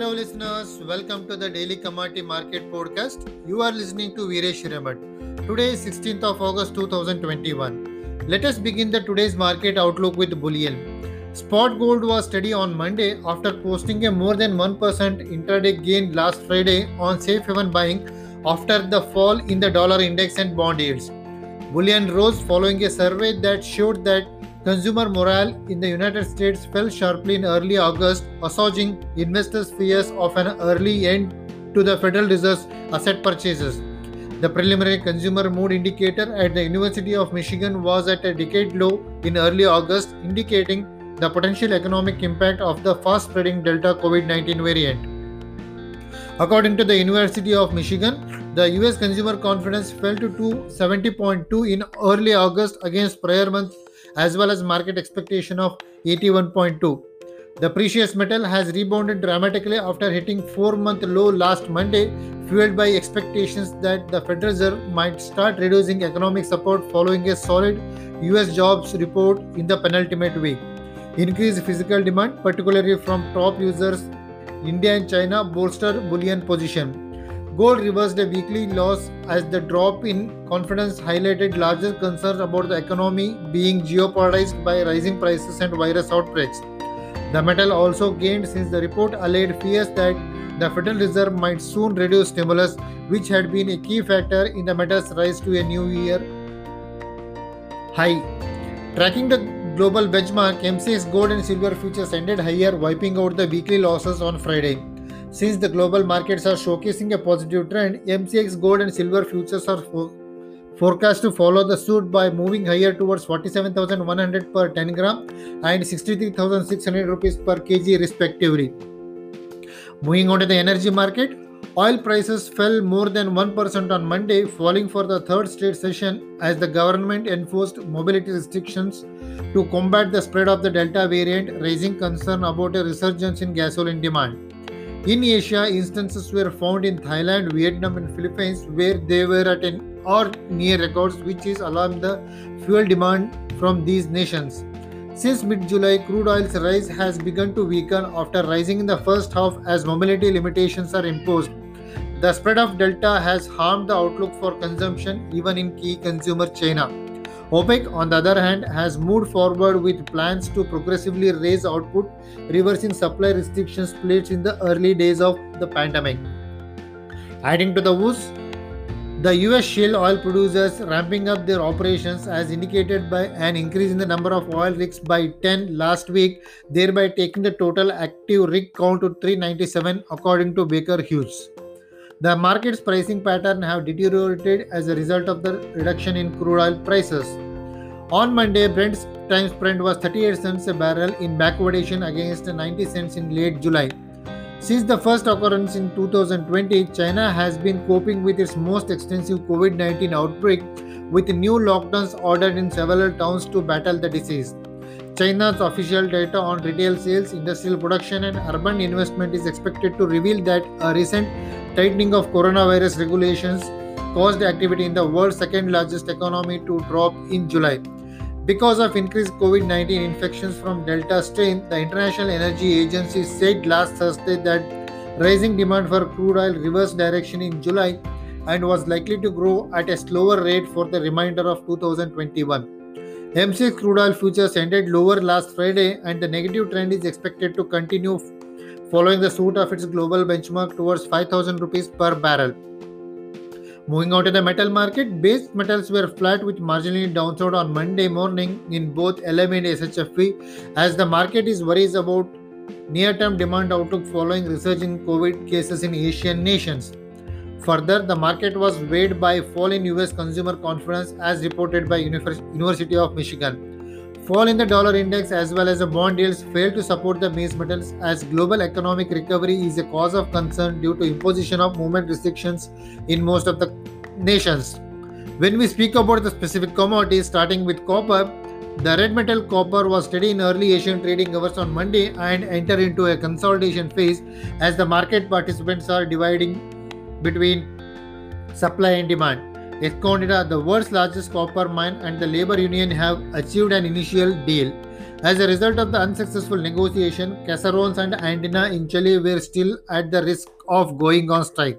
Hello, listeners. Welcome to the Daily Commodity Market Podcast. You are listening to Viresh Shiramat. Today is 16th of August 2021. Let us begin the today's market outlook with bullion. Spot gold was steady on Monday after posting a more than 1% intraday gain last Friday on safe haven buying after the fall in the dollar index and bond yields. Bullion rose following a survey that showed that consumer morale in the United States fell sharply in early August, assuaging investors' fears of an early end to the Federal Reserve's asset purchases. The preliminary consumer mood indicator at the University of Michigan was at a decade low in early August, indicating the potential economic impact of the fast spreading Delta COVID 19 variant. According to the University of Michigan, the US consumer confidence fell to 270.2 in early August against prior month as well as market expectation of 81.2. The precious metal has rebounded dramatically after hitting 4 month low last Monday, fueled by expectations that the Federal Reserve might start reducing economic support following a solid US jobs report in the penultimate week. Increased physical demand, particularly from top users India and China, bolstered bullion position. Gold reversed a weekly loss as the drop in confidence highlighted larger concerns about the economy being jeopardized by rising prices and virus outbreaks. The metal also gained since the report allayed fears that the Federal Reserve might soon reduce stimulus, which had been a key factor in the metal's rise to a new year high. Tracking the global benchmark, MCX gold and silver futures ended higher, wiping out the weekly losses on Friday. Since the global markets are showcasing a positive trend, MCX gold and silver futures are fo- forecast to follow the suit by moving higher towards 47,100 per 10 gram and 63,600 rupees per kg respectively. Moving on to the energy market, oil prices fell more than 1% on Monday, falling for the third straight session as the government enforced mobility restrictions to combat the spread of the Delta variant, raising concern about a resurgence in gasoline demand. In Asia, instances were found in Thailand, Vietnam, and Philippines where they were at an or near records, which is alarming the fuel demand from these nations. Since mid July, crude oil's rise has begun to weaken after rising in the first half as mobility limitations are imposed. The spread of Delta has harmed the outlook for consumption even in key consumer China. OPEC, on the other hand, has moved forward with plans to progressively raise output, reversing supply restrictions placed in the early days of the pandemic. Adding to the woes, the US shale oil producers ramping up their operations as indicated by an increase in the number of oil rigs by 10 last week, thereby taking the total active rig count to 397 according to Baker Hughes. The market's pricing pattern have deteriorated as a result of the reduction in crude oil prices. On Monday, Brent's time spread was 38 cents a barrel in backwardation against 90 cents in late July. Since the first occurrence in 2020, China has been coping with its most extensive COVID 19 outbreak with new lockdowns ordered in several towns to battle the disease. China's official data on retail sales, industrial production, and urban investment is expected to reveal that a recent tightening of coronavirus regulations caused activity in the world's second largest economy to drop in July. Because of increased COVID 19 infections from Delta strain, the International Energy Agency said last Thursday that rising demand for crude oil reversed direction in July and was likely to grow at a slower rate for the remainder of 2021. MCX crude oil futures ended lower last Friday, and the negative trend is expected to continue following the suit of its global benchmark towards 5000 rupees per barrel. Moving on to the metal market, base metals were flat with marginally downside on Monday morning in both LME and SHFE as the market is worries about near-term demand outlook following resurging COVID cases in Asian nations. Further, the market was weighed by fall in US consumer confidence as reported by University of Michigan. Fall in the dollar index as well as the bond yields failed to support the base metals as global economic recovery is a cause of concern due to imposition of movement restrictions in most of the nations. When we speak about the specific commodities starting with copper, the red metal copper was steady in early Asian trading hours on Monday and entered into a consolidation phase as the market participants are dividing between supply and demand. Escondida, the world's largest copper mine, and the labor union have achieved an initial deal. As a result of the unsuccessful negotiation, Caserones and Andina in Chile were still at the risk of going on strike.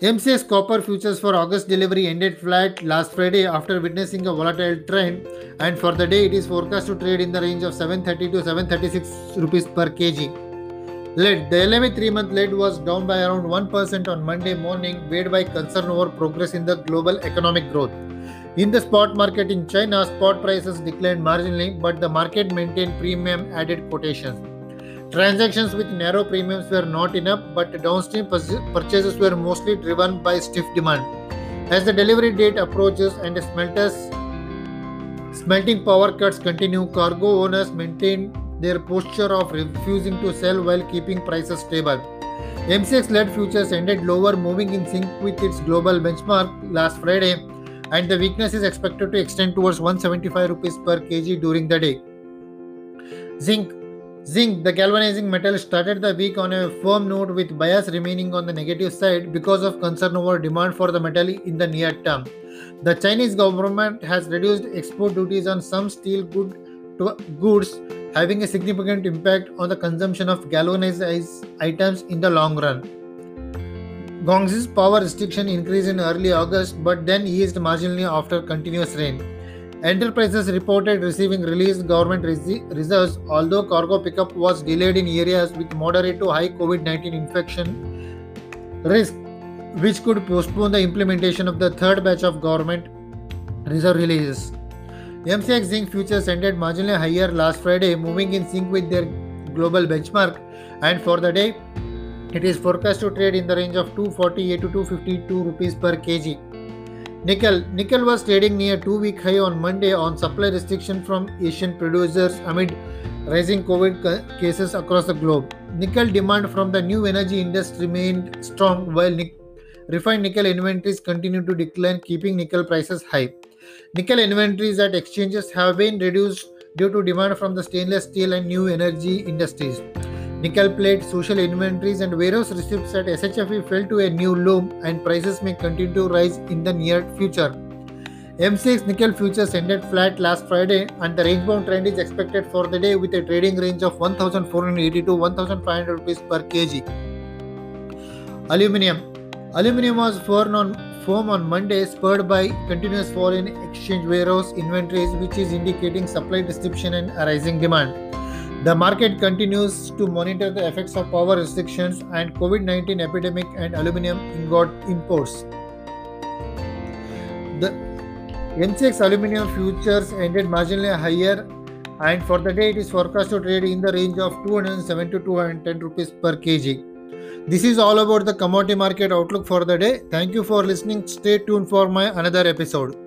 MCX copper futures for August delivery ended flat last Friday after witnessing a volatile trend, and for the day it is forecast to trade in the range of 730 to 736 rupees per kg. Lead The LME 3 month lead was down by around 1% on Monday morning, weighed by concern over progress in the global economic growth. In the spot market in China, spot prices declined marginally, but the market maintained premium added quotations. Transactions with narrow premiums were not enough, but downstream purchases were mostly driven by stiff demand. As the delivery date approaches and smelters smelting power cuts continue, cargo owners maintain their posture of refusing to sell while keeping prices stable. MCX lead futures ended lower, moving in sync with its global benchmark last Friday, and the weakness is expected to extend towards 175 rupees per kg during the day. Zinc Zinc, the galvanizing metal, started the week on a firm note with bias remaining on the negative side because of concern over demand for the metal in the near term. The Chinese government has reduced export duties on some steel good goods, having a significant impact on the consumption of galvanized items in the long run. Guangxi's power restriction increased in early August but then eased marginally after continuous rain. Enterprises reported receiving released government reserves, although cargo pickup was delayed in areas with moderate to high COVID 19 infection risk, which could postpone the implementation of the third batch of government reserve releases. MCX zinc futures ended marginally higher last Friday, moving in sync with their global benchmark, and for the day, it is forecast to trade in the range of 248 to 252 rupees per kg. Nickel. Nickel was trading near two-week high on Monday on supply restriction from Asian producers amid rising COVID cases across the globe. Nickel demand from the new energy industry remained strong while refined nickel inventories continue to decline, keeping nickel prices high. Nickel inventories at exchanges have been reduced due to demand from the stainless steel and new energy industries. Nickel plate, social inventories, and warehouse receipts at SHFE fell to a new low, and prices may continue to rise in the near future. MCX nickel futures ended flat last Friday, and the range bound trend is expected for the day with a trading range of 1,480 to 1,500 rupees per kg. Aluminium Aluminium was firm on, firm on Monday, spurred by continuous fall in exchange warehouse inventories, which is indicating supply disruption and rising demand. The market continues to monitor the effects of power restrictions and COVID-19 epidemic and aluminum ingot imports. The MCX aluminum futures ended marginally higher and for the day it is forecast to trade in the range of 207 to 210 rupees per kg. This is all about the commodity market outlook for the day. Thank you for listening. Stay tuned for my another episode.